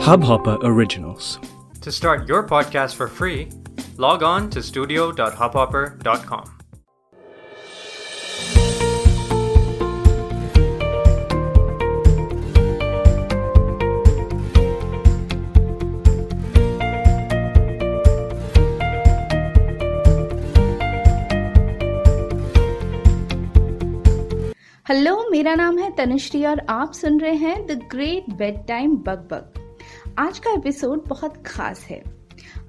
Hubhopper Originals. To start your podcast for free, log on to studio.hubhopper.com. Hello मेरा नाम है तनुश्री और आप सुन रहे हैं the great bedtime bug bug आज का एपिसोड बहुत खास है।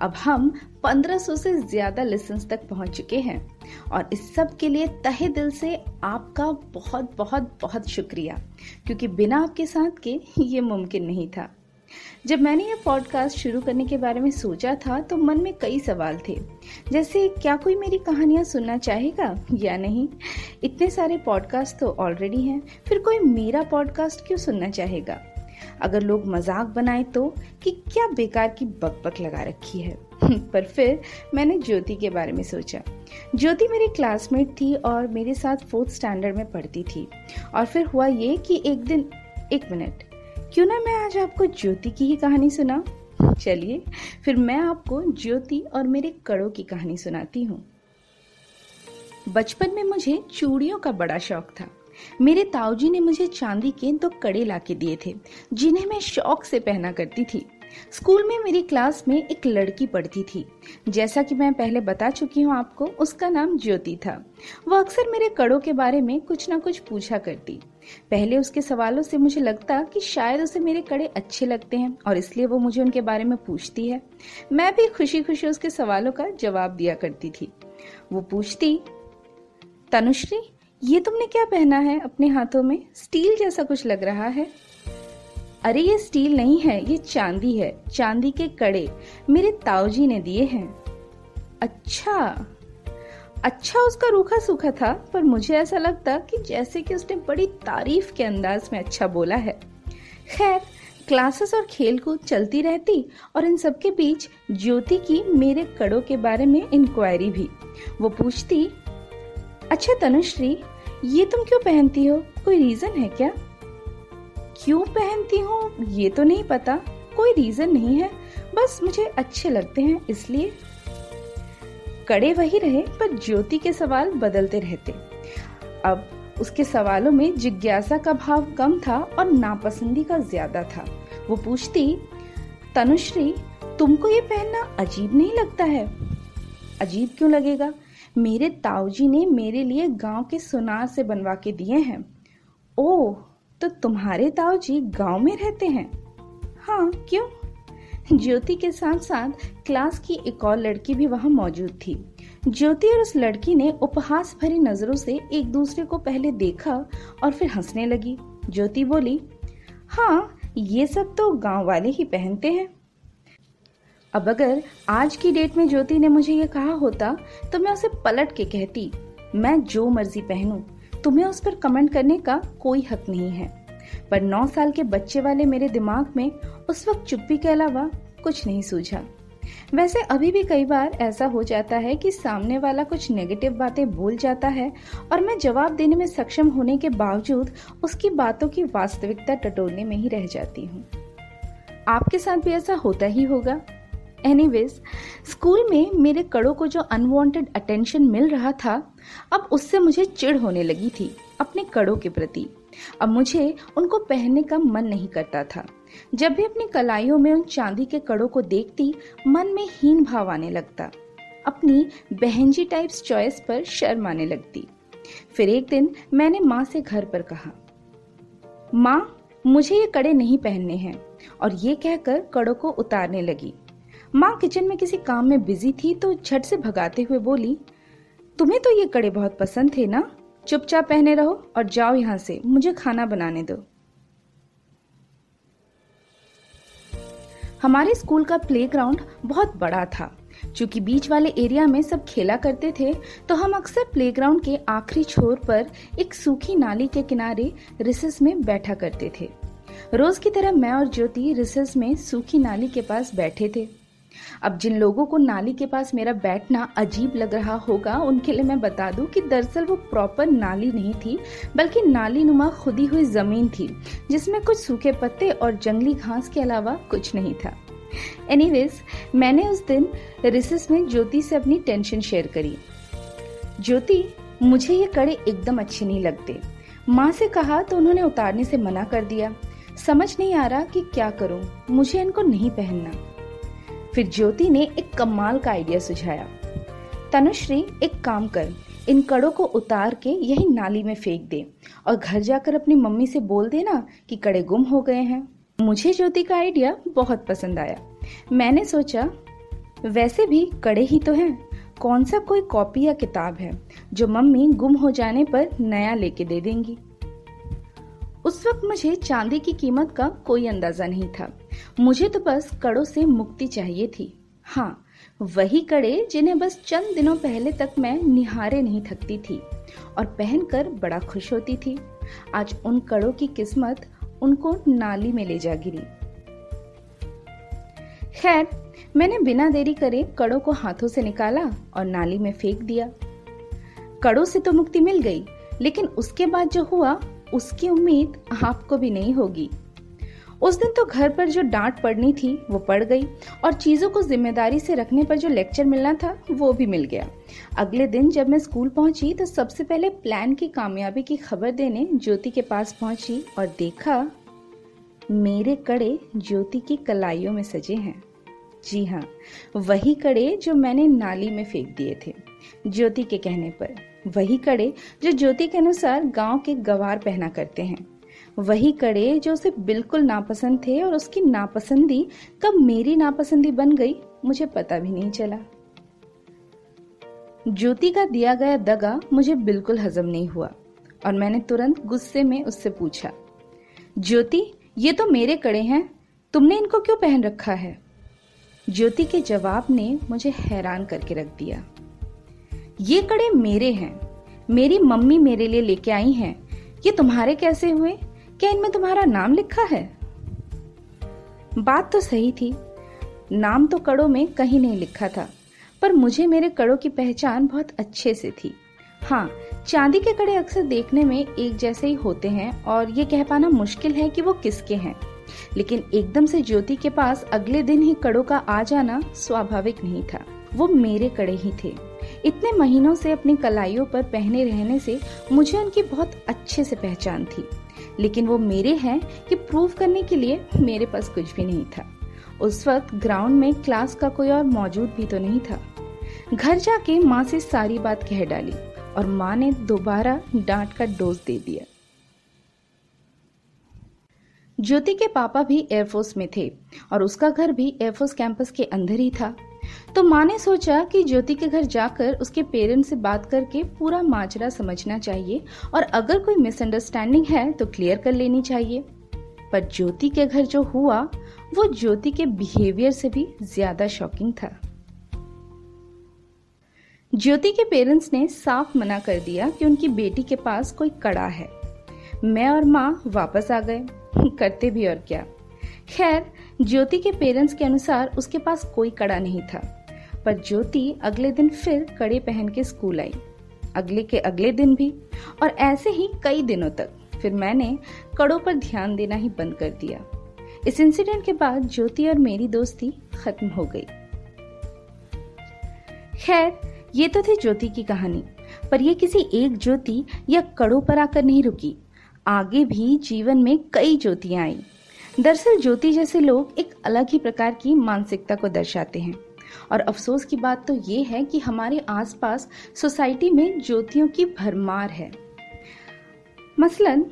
अब हम 1500 से ज़्यादा लिसन्स तक पहुँच चुके हैं और इस सब के लिए तहे दिल से आपका बहुत बहुत बहुत शुक्रिया, क्योंकि बिना आपके साथ के ये मुमकिन नहीं था। जब मैंने यह पॉडकास्ट शुरू करने के बारे में सोचा था तो मन में कई सवाल थे। जैसे, क्या कोई मेरी कहानियाँ सुनना चाहेगा या नहीं? इतने सारे पॉडकास्ट तो ऑलरेडी हैं, फिर कोई मेरा पॉडकास्ट क्यों सुनना चाहेगा? अगर लोग मज़ाक बनाए तो कि क्या बेकार की बकबक लगा रखी है। पर फिर मैंने ज्योति के बारे में सोचा। ज्योति मेरी क्लासमेट थी और मेरे साथ फोर्थ स्टैंडर्ड में पढ़ती थी। और फिर हुआ ये कि एक दिन, एक मिनट क्यों ना मैं आज आपको ज्योति की ही कहानी सुना? चलिए, फिर मैं आपको ज्योति और मेरे कड़ों की कहानी सुनाती हूँ। बचपन में मुझे चूड़ियों का बड़ा शौक था। मेरे ताऊजी ने मुझे चांदी के दो कड़े ला के दिए थे, जिन्हें मैं शौक से पहना करती थी। स्कूल में मेरी क्लास में एक लड़की पढ़ती थी। जैसा कि मैं पहले बता चुकी हूँ आपको, उसका नाम ज्योति था। वो अक्सर मेरे कड़ों के बारे में कुछ ना कुछ पूछा करती। पहले उसके सवालों से मुझे लगता कि शायद उसे मेरे कड़े अच्छे लगते हैं, और इसलिए वो मुझे उनके बारे में पूछती है। मैं भी खुशी खुशी उसके सवालों का जवाब दिया करती थी। वो पूछती, तनुश्री ये तुमने क्या पहना है अपने हाथों में? स्टील जैसा कुछ लग रहा है। अरे, ये स्टील नहीं है, ये चांदी है। चांदी के कड़े मेरे ताऊजी ने दिए हैं। अच्छा। अच्छा उसका रूखा सूखा था, पर मुझे ऐसा लगता कि जैसे कि उसने बड़ी तारीफ़ के अंदाज में अच्छा बोला है। खैर, क्लासेस और खेल कूद चलती रहती और इन सब के बीच ज्योति की मेरे कड़ों के बारे में इंक्वायरी भी। वो पूछती अच्छा तनुश्री ये तुम क्यों पहनती हो? कोई रीजन है क्या? क्यों पहनती हूँ? ये तो नहीं पता। कोई रीजन नहीं है। बस मुझे अच्छे लगते हैं, इसलिए। कड़े वही रहे, पर ज्योति के सवाल बदलते रहते। अब उसके सवालों में जिज्ञासा का भाव कम था और नापसंदी का ज़्यादा था। वो पूछती, तनुश्री, तुमको ये पहनना अजीब नहीं लगता है? अजीब क्यों लगेगा? मेरे ताऊजी ने मेरे लिए गाँव के सुनार से बनवा के दिए हैं। ओह तो तुम्हारे ताऊजी गाँव में रहते हैं? हाँ क्यों? ज्योति के साथ साथ क्लास की एक और लड़की भी वहाँ मौजूद थी। ज्योति और उस लड़की ने उपहास भरी नज़रों से एक दूसरे को पहले देखा और फिर हंसने लगी। ज्योति बोली हाँ ये सब तो गाँव वाले ही पहनते हैं। अब अगर आज की डेट में ज्योति ने मुझे ये कहा होता तो मैं उसे पलट के कहती, मैं जो मर्ज़ी पहनूं, तुम्हें उस पर कमेंट करने का कोई हक नहीं है। पर नौ साल के बच्चे वाले मेरे दिमाग में उस वक्त चुप्पी के अलावा कुछ नहीं सूझा। वैसे अभी भी कई बार ऐसा हो जाता है कि सामने वाला कुछ नेगेटिव बातें बोल जाता है और मैं जवाब देने में सक्षम होने के बावजूद उसकी बातों की वास्तविकता टटोलने में ही रह जाती हूँ। आपके साथ भी ऐसा होता ही होगा। एनीवेज स्कूल में मेरे कड़ों को जो अनवांटेड अटेंशन मिल रहा था, अब उससे मुझे चिढ़ होने लगी थी अपने कड़ों के प्रति। अब मुझे उनको पहनने का मन नहीं करता था। जब भी अपनी कलाइयों में उन चांदी के कड़ों को देखती, मन में हीन भाव आने लगता। अपनी बहनजी टाइप्स चॉइस पर शर्म आने लगती। फिर एक दिन मैंने माँ से घर पर कहा, माँ, मुझे ये कड़े नहीं पहनने हैं। और ये कहकर कड़ों को उतारने लगी। माँ किचन में किसी काम में बिज़ी थी तो झट से भगाते हुए बोली, तुम्हें तो ये कड़े बहुत पसंद थे ना? चुपचाप पहने रहो और जाओ यहाँ से, मुझे खाना बनाने दो। हमारे स्कूल का प्लेग्राउंड बहुत बड़ा था। चूँकि बीच वाले एरिया में सब खेला करते थे तो हम अक्सर प्लेग्राउंड के आखिरी छोर पर एक सूखी नाली के किनारे रिसेस में बैठा करते थे। रोज की तरह मैं और ज्योति रिसेस में सूखी नाली के पास बैठे थे। अब जिन लोगों को नाली के पास मेरा बैठना अजीब लग रहा होगा, उनके लिए मैं बता दूँ कि दरअसल वो प्रॉपर नाली नहीं थी, बल्कि नाली नुमा खुदी हुई ज़मीन थी, जिसमें कुछ सूखे पत्ते और जंगली घास के अलावा कुछ नहीं था। एनीवेज मैंने उस दिन रिसेस में ज्योति से अपनी टेंशन शेयर करी। ज्योति, मुझे ये कड़े एकदम अच्छे नहीं लगते। माँ से कहा तो उन्होंने उतारने से मना कर दिया। समझ नहीं आ रहा कि क्या करूँ, मुझे इनको नहीं पहनना। फिर ज्योति ने एक कमाल का आइडिया सुझाया। तनुश्री, एक काम कर, इन कड़ों को उतार के यही नाली में फेंक दे और घर जाकर अपनी मम्मी से बोल देना कि कड़े गुम हो गए हैं। मुझे ज्योति का आइडिया बहुत पसंद आया। मैंने सोचा, वैसे भी कड़े ही तो हैं। कौन सा कोई कॉपी या किताब है जो मम्मी गुम हो जाने पर नया लेके दे देंगी? उस वक्त मुझे चांदी की कीमत का कोई अंदाज़ा नहीं था। मुझे तो बस कड़ों से मुक्ति चाहिए थी। हाँ वही कड़े जिन्हें बस चंद दिनों पहले तक मैं निहारे नहीं थकती थी और पहनकर बड़ा खुश होती थी। आज उन कड़ों की किस्मत उनको नाली में ले जा गिरी। खैर, मैंने बिना देरी करे कड़ों को हाथों से निकाला और नाली में फेंक दिया। कड़ों से तो मुक्ति मिल गई, लेकिन उसके बाद जो हुआ, उसकी उम्मीद आपको भी नहीं होगी। उस दिन तो घर पर जो डांट पड़नी थी, वो पड़ गई और चीज़ों को ज़िम्मेदारी से रखने पर जो लेक्चर मिलना था, वो भी मिल गया। अगले दिन जब मैं स्कूल पहुँची तो सबसे पहले प्लान की कामयाबी की खबर देने ज्योति के पास पहुँची और देखा, मेरे कड़े ज्योति की कलाइयों में सजे हैं। जी हाँ वही कड़े जो मैंने नाली में फेंक दिए थे, ज्योति के कहने पर। वही कड़े जो ज्योति के अनुसार गाँव के गवार पहना करते हैं। वही कड़े जो उसे बिल्कुल नापसंद थे और उसकी नापसंदी कब मेरी नापसंदी बन गई, मुझे पता भी नहीं चला। ज्योति का दिया गया दगा मुझे बिल्कुल हजम नहीं हुआ और मैंने तुरंत गुस्से में उससे पूछा, ज्योति, ये तो मेरे कड़े हैं, तुमने इनको क्यों पहन रखा है? ज्योति के जवाब ने मुझे हैरान करके रख दिया, ये कड़े मेरे हैं, मेरी मम्मी मेरे लिए लेके आई हैं, ये तुम्हारे कैसे हुए? क्या इनमें तुम्हारा नाम लिखा है? बात तो सही थी। नाम तो कड़ों में कहीं नहीं लिखा था, पर मुझे मेरे कड़ों की पहचान बहुत अच्छे से थी। हाँ चांदी के कड़े अक्सर देखने में एक जैसे ही होते हैं, और ये कह पाना मुश्किल है कि वो किसके हैं। लेकिन एकदम से ज्योति के पास अगले दिन ही कड़ों का आ जाना स्वाभाविक नहीं था। वो मेरे कड़े ही थे। इतने महीनों से अपनी कलाइयों पर पहने रहने से मुझे उनकी बहुत अच्छे से पहचान थी। लेकिन वो मेरे हैं कि प्रूव करने के लिए मेरे पास कुछ भी नहीं था। उस वक्त ग्राउंड में क्लास का कोई और मौजूद भी तो नहीं था। घर जाके माँ से सारी बात कह डाली और माँ ने दोबारा डांट का डोज दे दिया। ज्योति के पापा भी एयरफोर्स में थे और उसका घर भी एयरफोर्स कैंपस के अंदर ही था। तो माँ ने सोचा कि ज्योति के घर जाकर उसके पेरेंट्स से बात करके पूरा माजरा समझना चाहिए और अगर कोई मिसअंडरस्टैंडिंग है तो क्लियर कर लेनी चाहिए। पर ज्योति के घर जो हुआ, वो ज्योति के बिहेवियर से भी ज़्यादा शॉकिंग था। ज्योति के पेरेंट्स ने साफ़ मना कर दिया कि उनकी बेटी के पास कोई कड़ा है। मैं और माँ वापस आ गए। करते भी और क्या। खैर, ज्योति के पेरेंट्स के अनुसार उसके पास कोई कड़ा नहीं था। पर ज्योति अगले दिन फिर कड़े पहन के स्कूल आई। अगले के अगले दिन भी, और ऐसे ही कई दिनों तक। फिर मैंने कड़ों पर ध्यान देना ही बंद कर दिया। इस इंसिडेंट के बाद ज्योति और मेरी दोस्ती खत्म हो गई। खैर, ये तो थी ज्योति की कहानी, पर यह किसी एक ज्योति या कड़ों पर आकर नहीं रुकी। आगे भी जीवन में कई ज्योतियाँ आई। दरअसल ज्योति जैसे लोग एक अलग ही प्रकार की मानसिकता को दर्शाते हैं। और अफसोस की बात तो ये है कि हमारे आसपास सोसाइटी में ज्योतियों की भरमार है। मसलन,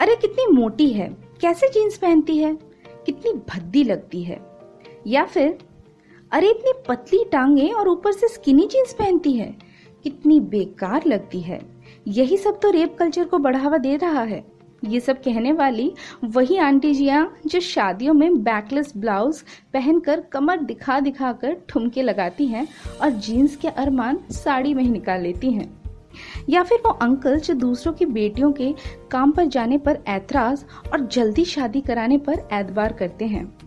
अरे कितनी मोटी है, कैसे जीन्स पहनती है, कितनी भद्दी लगती है। या फिर, अरे इतनी पतली टांगे और ऊपर से स्किनी जीन्स पहनती है, कितनी बेकार लगती है। यही सब तो रेप कल्चर को बढ़ावा दे रहा है। ये सब कहने वाली वही आंटी जिया जो शादियों में बैकलेस ब्लाउज पहनकर कमर दिखा दिखा कर ठुमके लगाती हैं और जीन्स के अरमान साड़ी में ही निकाल लेती हैं। या फिर वो अंकल जो दूसरों की बेटियों के काम पर जाने पर ऐतराज और जल्दी शादी कराने पर एतबार करते हैं।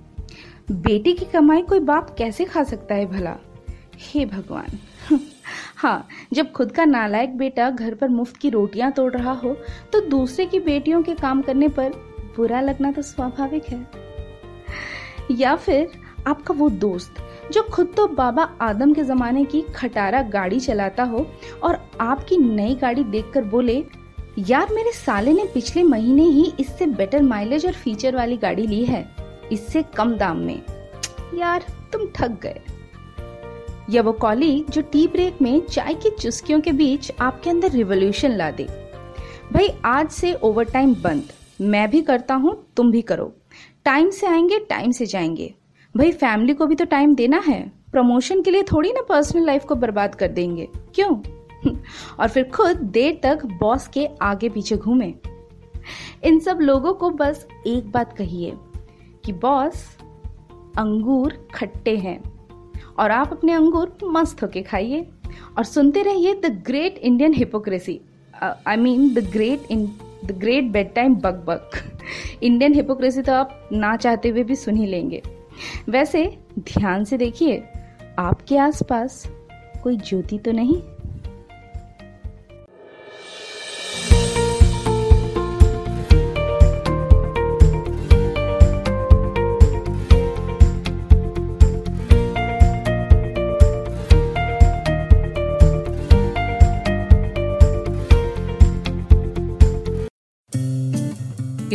बेटी की कमाई कोई बाप कैसे खा सकता है भला? हे भगवान। हाँ जब खुद का नालायक बेटा घर पर मुफ़्त की रोटियाँ तोड़ रहा हो तो दूसरे की बेटियों के काम करने पर बुरा लगना तो स्वाभाविक है। या फिर आपका वो दोस्त, जो खुद तो बाबा आदम के जमाने की खटारा गाड़ी चलाता हो और आपकी नई गाड़ी देखकर बोले, यार, मेरे साले ने पिछले महीने ही इससे बेटर माइलेज और फीचर वाली गाड़ी ली है, इससे कम दाम में। यार, तुम ठग गए। या वो कॉलीग जो टी ब्रेक में चाय की चुस्कियों के बीच आपके अंदर रिवोल्यूशन ला दे। भाई, आज से ओवर टाइम बंद। मैं भी करता हूँ, तुम भी करो। टाइम से आएँगे, टाइम से जाएँगे। भाई, फैमिली को भी तो टाइम देना है। प्रमोशन के लिए थोड़ी ना पर्सनल लाइफ को बर्बाद कर देंगे। क्यों? और फिर खुद देर तक बॉस के आगे पीछे घूमे। इन सब लोगों को बस एक बात कहिए कि बॉस अंगूर खट्टे हैं। और आप अपने अंगूर मस्त होके खाइए और सुनते रहिए the great Indian hypocrisy I mean the great in the great bedtime bug bug Indian hypocrisy तो आप ना चाहते हुए भी सुन ही लेंगे. वैसे, ध्यान से देखिए, आपके आसपास कोई ज्योति तो नहीं?